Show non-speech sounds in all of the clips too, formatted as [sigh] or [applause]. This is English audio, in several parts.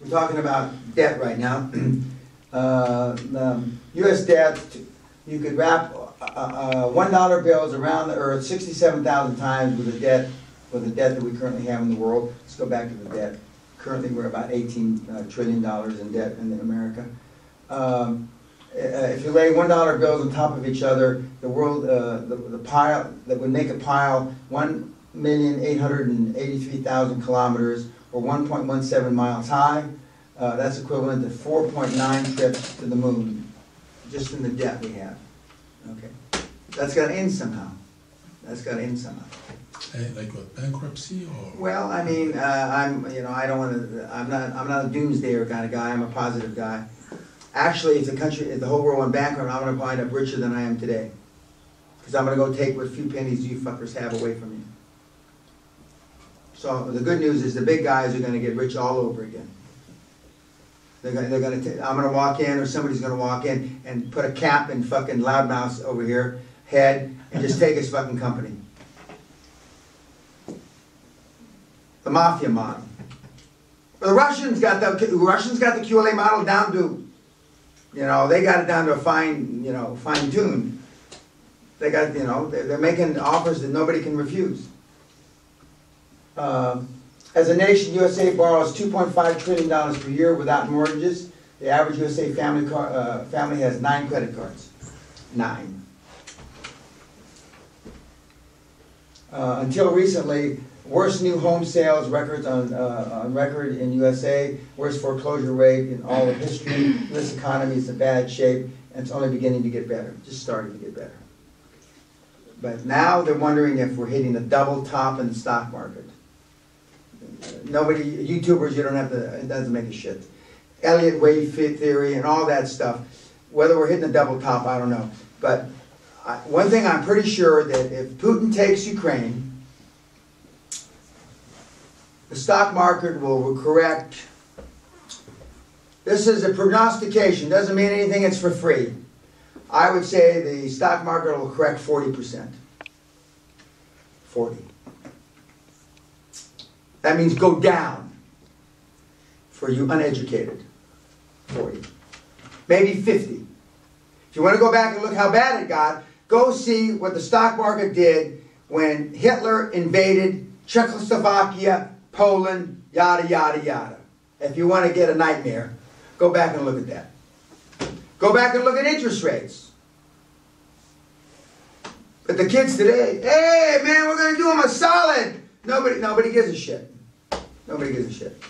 we're talking about debt right now. [clears throat] Uh, the US debt, you could wrap, uh, uh, one dollar bills around the earth sixty-seven thousand times with the debt, with the debt that we currently have in the world. Let's go back to the debt. Currently, we're about eighteen uh, trillion in debt in America. Um, uh, if you lay one dollar bills on top of each other, the world, uh, the, the pile, that would make a pile one million eight hundred and eighty-three thousand kilometers, or one point one seven miles high. Uh, that's equivalent to four point nine trips to the moon, just in the debt we have. Okay, that's got to end somehow. That's got to end somehow. Eh, Like what, bankruptcy or? Well, I mean, uh, I'm, you know, I don't wanna, I'm not, I'm not a doomsdayer kind of guy, I'm a positive guy. Actually, if the country, if the whole world went bankrupt, I'm gonna wind up richer than I am today. Cause I'm gonna go take what few pennies you fuckers have away from me. So the good news is the big guys are gonna get rich all over again. They're gonna, they're going to. I'm gonna walk in, or somebody's gonna walk in and put a cap in fucking loudmouth over here, head, and just take his fucking company. the mafia model. The Russians got the the Russians got the QLA model down to, you know, they got it down to a fine, you know, fine tune. They got, you know, they're, they're making offers that nobody can refuse. Uh, as a nation, USA borrows 2.5 trillion dollars per year without mortgages. The average USA family car, uh, family has nine credit cards. Nine. Uh, until recently, worst new home sales records on, uh, on record in USA, worst foreclosure rate in all of history. This economy is in bad shape, and it's only beginning to get better, just starting to get better. But now they're wondering if we're hitting a double top in the stock market. Nobody, YouTubers, you don't have to, it doesn't make a shit. Elliott wave theory and all that stuff. Whether we're hitting a double top, I don't know. But I, one thing I'm pretty sure that if Putin takes Ukraine, the stock market will correct. This is a prognostication, doesn't mean anything, it's for free. I would say the stock market will correct 40%. 40. That means go down for you uneducated. 40. Maybe 50. If you want to go back and look how bad it got, go see what the stock market did when Hitler invaded Czechoslovakia, Poland, yada, yada, yada. If you want to get a nightmare, go back and look at that. Go back and look at interest rates. But the kids today, hey man, we're to do them a solid. Nobody, nobody gives a shit. Nobody gives a shit.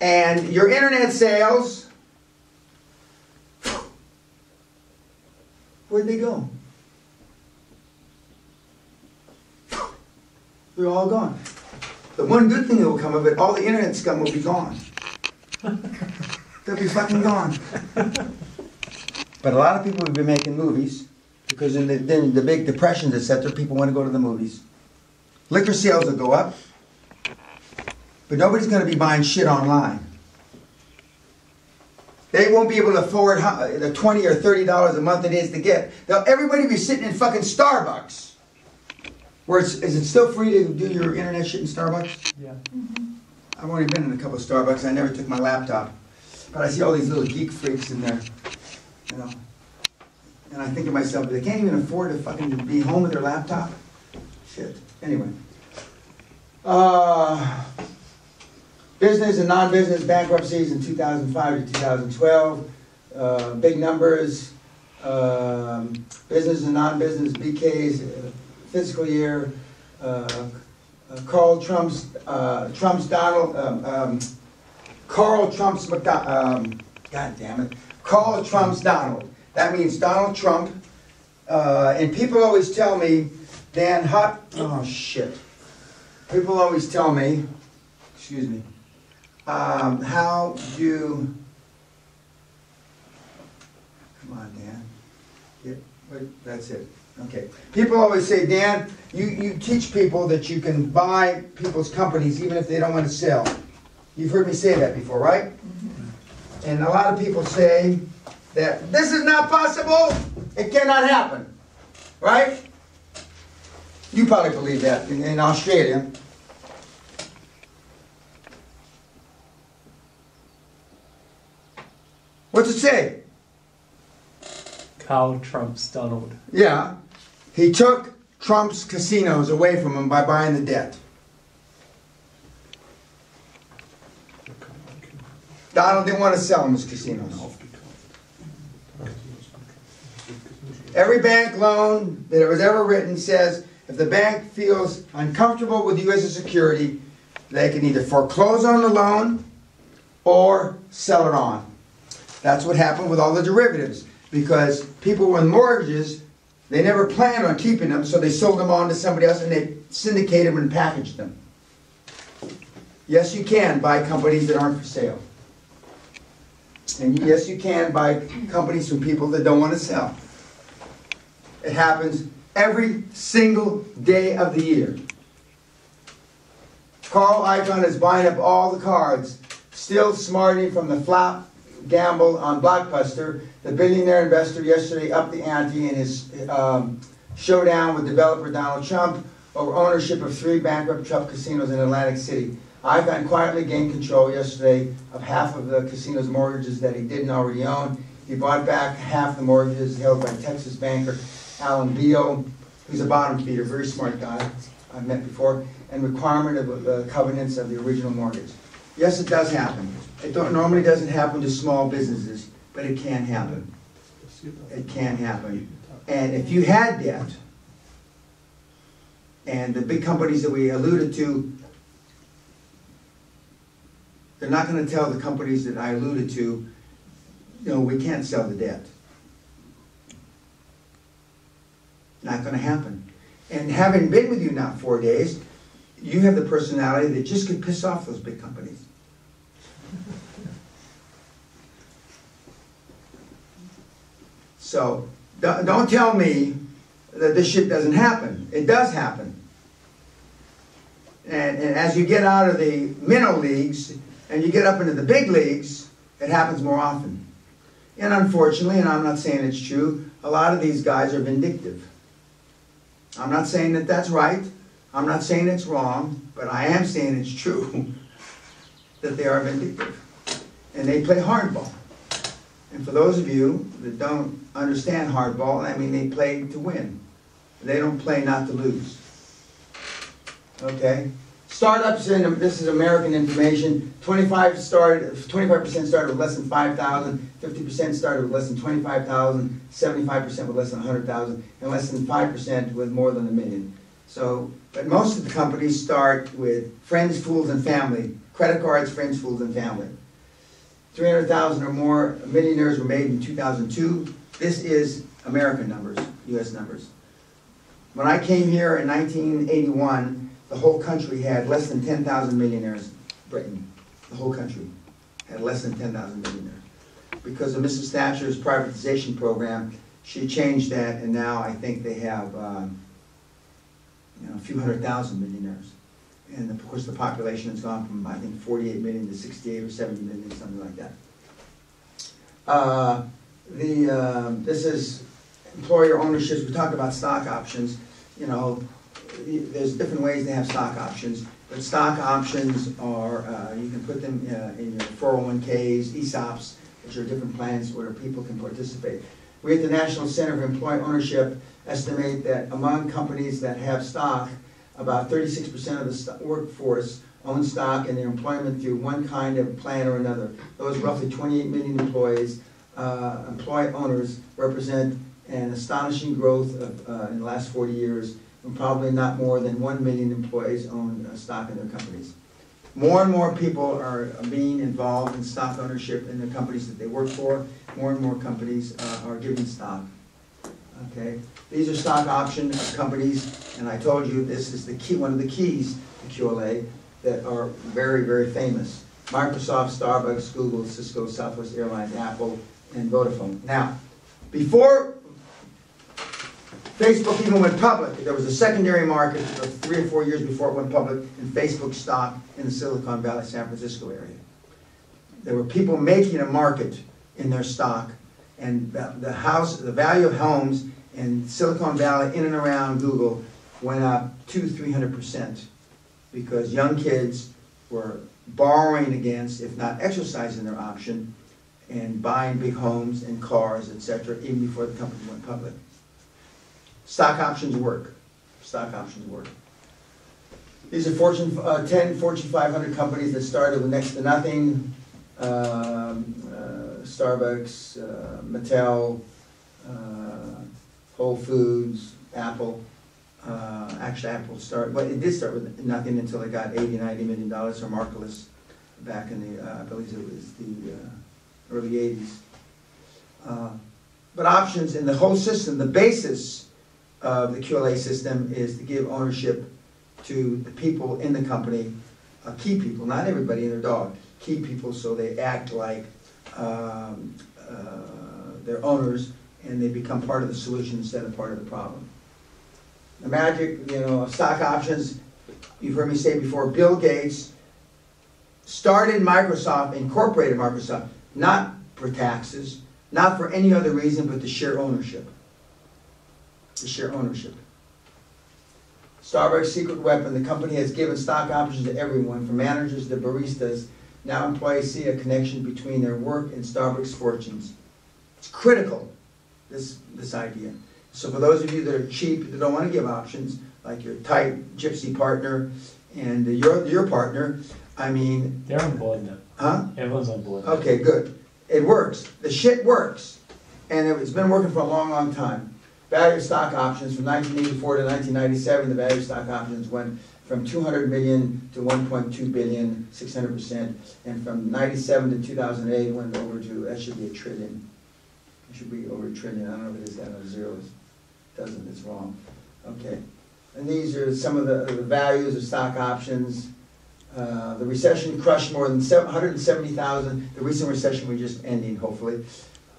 And your internet sales, [sighs] where'd they go? [sighs] They're all gone. The one good thing that will come of it, all the internet scum will be gone. [laughs] They'll be fucking gone. [laughs] But a lot of people will be making movies because in the, then the big depressions, etc., people want to go to the movies. Liquor sales will go up, but nobody's going to be buying shit online. They won't be able to afford how, the twenty or thirty dollars a month it is to get. They'll, everybody be sitting in fucking Starbucks. Where it's, is it still free to do your internet shit in Starbucks? Yeah. I've only been in a couple of Starbucks. I never took my laptop, but I see all these little geek freaks in there, you know. And I think to myself, they can't even afford to fucking be home with their laptop. Shit. Anyway. Uh, business and non-business bankruptcies in 2005 to 2012. Uh, big numbers. Um, business and non-business BK's uh, fiscal year. Uh, uh, Carl Trump's uh, Trump's Donald um, um, Carl Trump's McDo- um, God damn it Carl Trump's Donald. That means Donald Trump. Uh, and people always tell me, Dan Hut. Oh shit. People always tell me, excuse me, um, how you. Come on, Dan. Yeah, wait, that's it. Okay. People always say, Dan, you, you teach people that you can buy people's companies even if they don't want to sell. You've heard me say that before, right? And a lot of people say that this is not possible, it cannot happen, right? You probably believe that in, in Australia. What's it say? How Trump's Donald. Yeah, he took Trump's casinos away from him by buying the debt. Donald didn't want to sell him his casinos. Every bank loan that was ever written says if the bank feels uncomfortable with you as a security, they can either foreclose on the loan or sell it on. That's what happened with all the derivatives because people with mortgages, they never planned on keeping them, so they sold them on to somebody else and they syndicated them and packaged them. Yes, you can buy companies that aren't for sale. And yes, you can buy companies from people that don't want to sell. It happens every single day of the year. Carl Icahn is buying up all the cards, still smarting from the flop gamble on Blockbuster. The billionaire investor yesterday upped the ante in his um, showdown with developer Donald Trump over ownership of three bankrupt Trump casinos in Atlantic City. Icahn quietly gained control yesterday of half of the casino's mortgages that he didn't already own. He bought back half the mortgages held by Texas banker Alan Beal, who's a bottom feeder, very smart guy I've met before, and requirement of the covenants of the original mortgage. Yes, it does happen. It don't, normally doesn't happen to small businesses, but it can happen. It can happen. And if you had debt, and the big companies that we alluded to, they're not gonna tell the companies that I alluded to, know, we can't sell the debt. Not gonna happen. And having been with you now four days, you have the personality that just could piss off those big companies. So, don't don't tell me that this shit doesn't happen. It does happen. And, and as you get out of the minnow leagues and you get up into the big leagues, it happens more often. And unfortunately, and I'm not saying it's true, a lot of these guys are vindictive. I'm not saying that that's right. I'm not saying it's wrong, but I am saying it's true [laughs] that they are vindictive. And they play hardball. And for those of you that don't understand hardball, I mean, they play to win. They don't play not to lose. Okay? Startups in this is American information. 25 started 25% started with less than 5,000, 50% started with less than 25,000, 75% with less than 100,000, and less than 5% with more than a million. So, but most of the companies start with friends, fools, and family. Credit cards, friends, fools, and family. 300,000 or more millionaires were made in 2002. This is American numbers, U.S. numbers. When I came here in 1981, the whole country had less than 10,000 millionaires. Britain, the whole country had less than 10,000 millionaires. Because of Mrs. Thatcher's privatization program, she changed that, and now I think they have um, you know, a few hundred thousand millionaires. And of course, the population has gone from, I think, 48 million to 68 or 70 million, something like that. Uh, the, uh, this is employer ownerships. We talked about stock options. You know, there's different ways to have stock options, but stock options are, uh, you can put them uh, in your 401ks, ESOPs, which are different plans where people can participate. We at the National Center for Employee Ownership estimate that among companies that have stock, about 36% of the workforce own stock in their employment through one kind of plan or another. Those roughly 28 million employees, uh, employee owners represent an astonishing growth of, uh, in the last 40 years, and probably not more than 1 million employees own uh, stock in their companies. More and more people are being involved in stock ownership in the companies that they work for. More and more companies uh, are giving stock. Okay, these are stock option companies, and I told you this is the key, one of the keys to QLA that are very, very famous. Microsoft, Starbucks, Google, Cisco, Southwest Airlines, Apple, and Vodafone. Now, before Facebook even went public, there was a secondary market three or four years before it went public in Facebook stock in the Silicon Valley, San Francisco area. There were people making a market in their stock, and the, house, the value of homes in Silicon Valley, in and around Google, went up two, three hundred percent because young kids were borrowing against, if not exercising their option, and buying big homes and cars, et cetera, even before the company went public. Stock options work. Stock options work. These are Fortune, uh, ten Fortune five hundred companies that started with next to nothing. Um, uh, Starbucks, uh, Mattel, uh, Whole Foods, Apple. Uh, actually, Apple started, but it did start with nothing until it got 80, 90 million dollars from Marcellus back in the, uh, I believe it was the, uh, early eighties. Uh, But options in the whole system, the basis of the QLA system is to give ownership to the people in the company, uh, key people, not everybody and their dog, key people, so they act like, um, uh, they're owners and they become part of the solution instead of part of the problem. The magic, you know, stock options, you've heard me say before, Bill Gates started Microsoft, incorporated Microsoft, not for taxes, not for any other reason but to share ownership. To share ownership. Starbucks' secret weapon, the company has given stock options to everyone, from managers to baristas. Now employees see a connection between their work and Starbucks fortunes. It's critical, this, this idea. So for those of you that are cheap, that don't want to give options, like your tight gypsy partner and your, your partner, I mean, They're on board now. huh? Everyone's on board. now. Okay, good. It works. The shit works. And it's been working for a long, long time. Value stock options from nineteen eighty-four to nineteen ninety-seven, the value stock options went from two hundred million to 1.2 billion, 600%, And from ninety-seven to two thousand eight, it went over to, that should be a trillion. It should be over a trillion. I don't know if it is down to zeros. Doesn't, it's wrong. Okay. And these are some of the, the values of stock options. Uh, The recession crushed more than 170,000. the recent recession we're just ending, hopefully.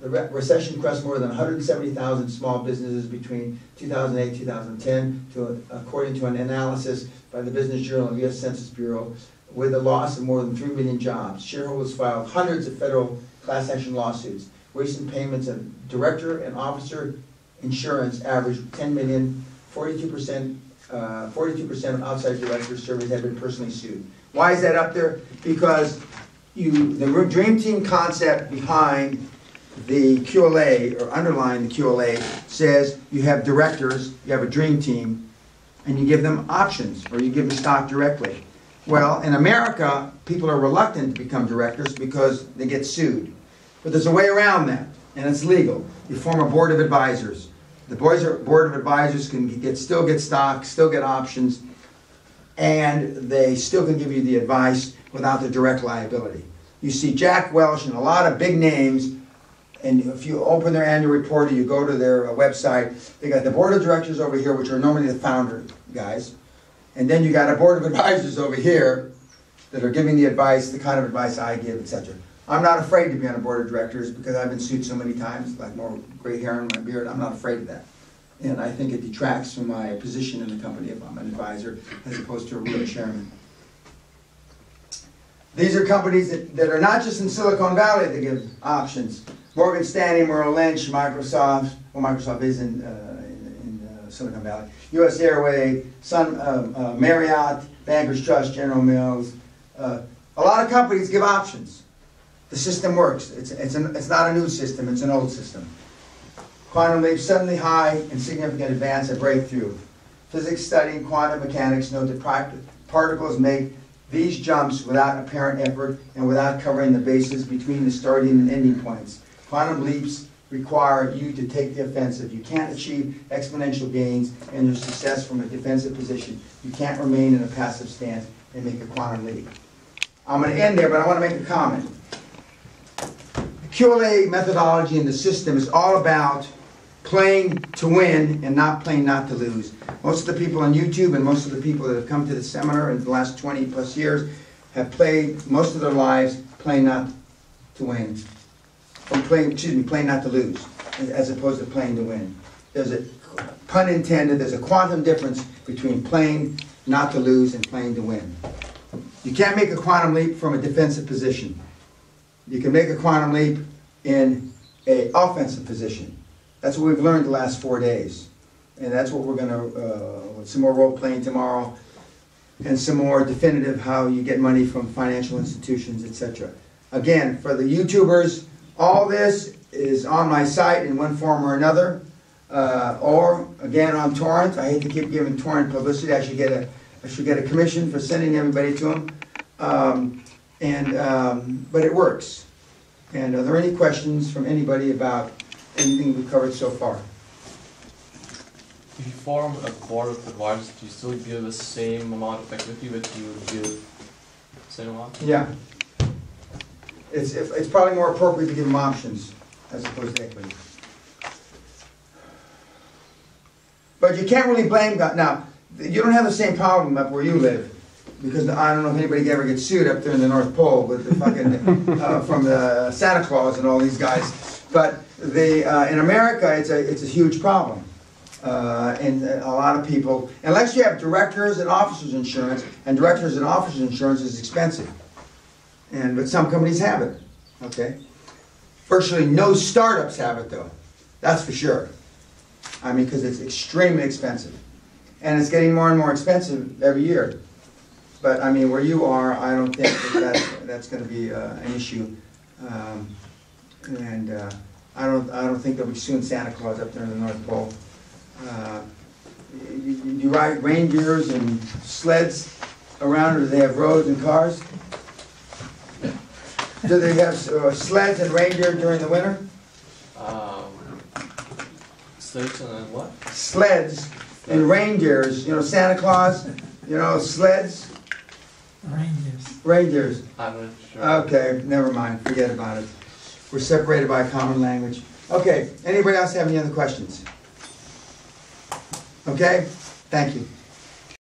The re- recession crushed more than hundred and seventy thousand small businesses between two thousand eight, two thousand ten, to, according to an analysis by the Business Journal and US Census Bureau, with a loss of more than three million jobs. Shareholders filed hundreds of federal class action lawsuits. Recent payments of director and officer insurance averaged ten million, forty-two percent, uh, forty-two percent of outside directors surveyed have been personally sued. Why is that up there? Because you, the dream team concept behind the QLA, or underlying the QLA, says you have directors, you have a dream team, and you give them options, or you give them stock directly. Well, in America, people are reluctant to become directors because they get sued. But there's a way around that, and it's legal. You form a board of advisors. The board of advisors can get, still get stock, still get options, and they still can give you the advice without the direct liability. You see Jack Welch and a lot of big names, and if you open their annual report or you go to their uh, website, they got the board of directors over here, which are normally the founder guys, and then you got a board of advisors over here that are giving the advice, the kind of advice I give, etc. I'm not afraid to be on a board of directors because I've been sued so many times, like more gray hair in my beard. I'm not afraid of that. And I think it detracts from my position in the company if I'm an advisor as opposed to a real chairman. These are companies that, that are not just in Silicon Valley that give options. Morgan Stanley, Merrill Lynch, Microsoft, well, Microsoft is in, uh, in, in uh, Silicon Valley. US Airway, Sun, uh, uh, Marriott, Bankers Trust, General Mills. Uh, a lot of companies give options. The system works. It's, it's, an, it's not a new system, it's an old system. Quantum leap, suddenly high and significant advance, a breakthrough. Physics studying quantum mechanics note that particles make these jumps without apparent effort and without covering the bases between the starting and ending points. Quantum leaps require you to take the offensive. You can't achieve exponential gains and your success from a defensive position. You can't remain in a passive stance and make a quantum leap. I'm going to end there, but I want to make a comment. The QLA methodology and the system is all about playing to win and not playing not to lose. Most of the people on YouTube and most of the people that have come to the seminar in the last 20 plus years have played most of their lives playing not to win. Or playing, excuse me, playing not to lose, as opposed to playing to win. There's a, pun intended, there's a quantum difference between playing not to lose and playing to win. You can't make a quantum leap from a defensive position. You can make a quantum leap in a offensive position. That's what we've learned the last four days. And that's what we're gonna, uh, some more role playing tomorrow, and some more definitive how you get money from financial institutions, etc. Again, for the YouTubers, All this is on my site in one form or another, uh, or again on torrent. I hate to keep giving torrent publicity. I should get a, I should get a commission for sending everybody to them. Um, and, um, but it works. And are there any questions from anybody about anything we've covered so far? If you form a board of advisors, do you still give the same amount of equity that you would give same amount? Yeah. It's, it's probably more appropriate to give them options as opposed to equity. But you can't really blame God, now, you don't have the same problem up where you live, because I don't know if anybody ever gets sued up there in the North Pole with the fucking, [laughs] uh, from the Santa Claus and all these guys. But the, uh, in America, it's a, it's a huge problem. Uh, and a lot of people, unless you have directors and officers insurance, and directors and officers insurance is expensive. And, but some companies have it, okay? Virtually no startups have it though, that's for sure. I mean, because it's extremely expensive. And it's getting more and more expensive every year. But I mean, where you are, I don't think that that's, that's gonna be uh, an issue. Um, And uh, I don't, I don't think there'll be soon Santa Claus up there in the North Pole. Uh, you- you ride reindeers and sleds around, or do they have roads and cars? Do they have uh, sleds and reindeer during the winter? Um, slaves and then what? Sleds and reindeers, you know, Santa Claus, you know, sleds, Rangers. reindeers. I'm not sure. Okay, never mind, forget about it. We're separated by a common language. Okay, anybody else have any other questions? Okay, thank you.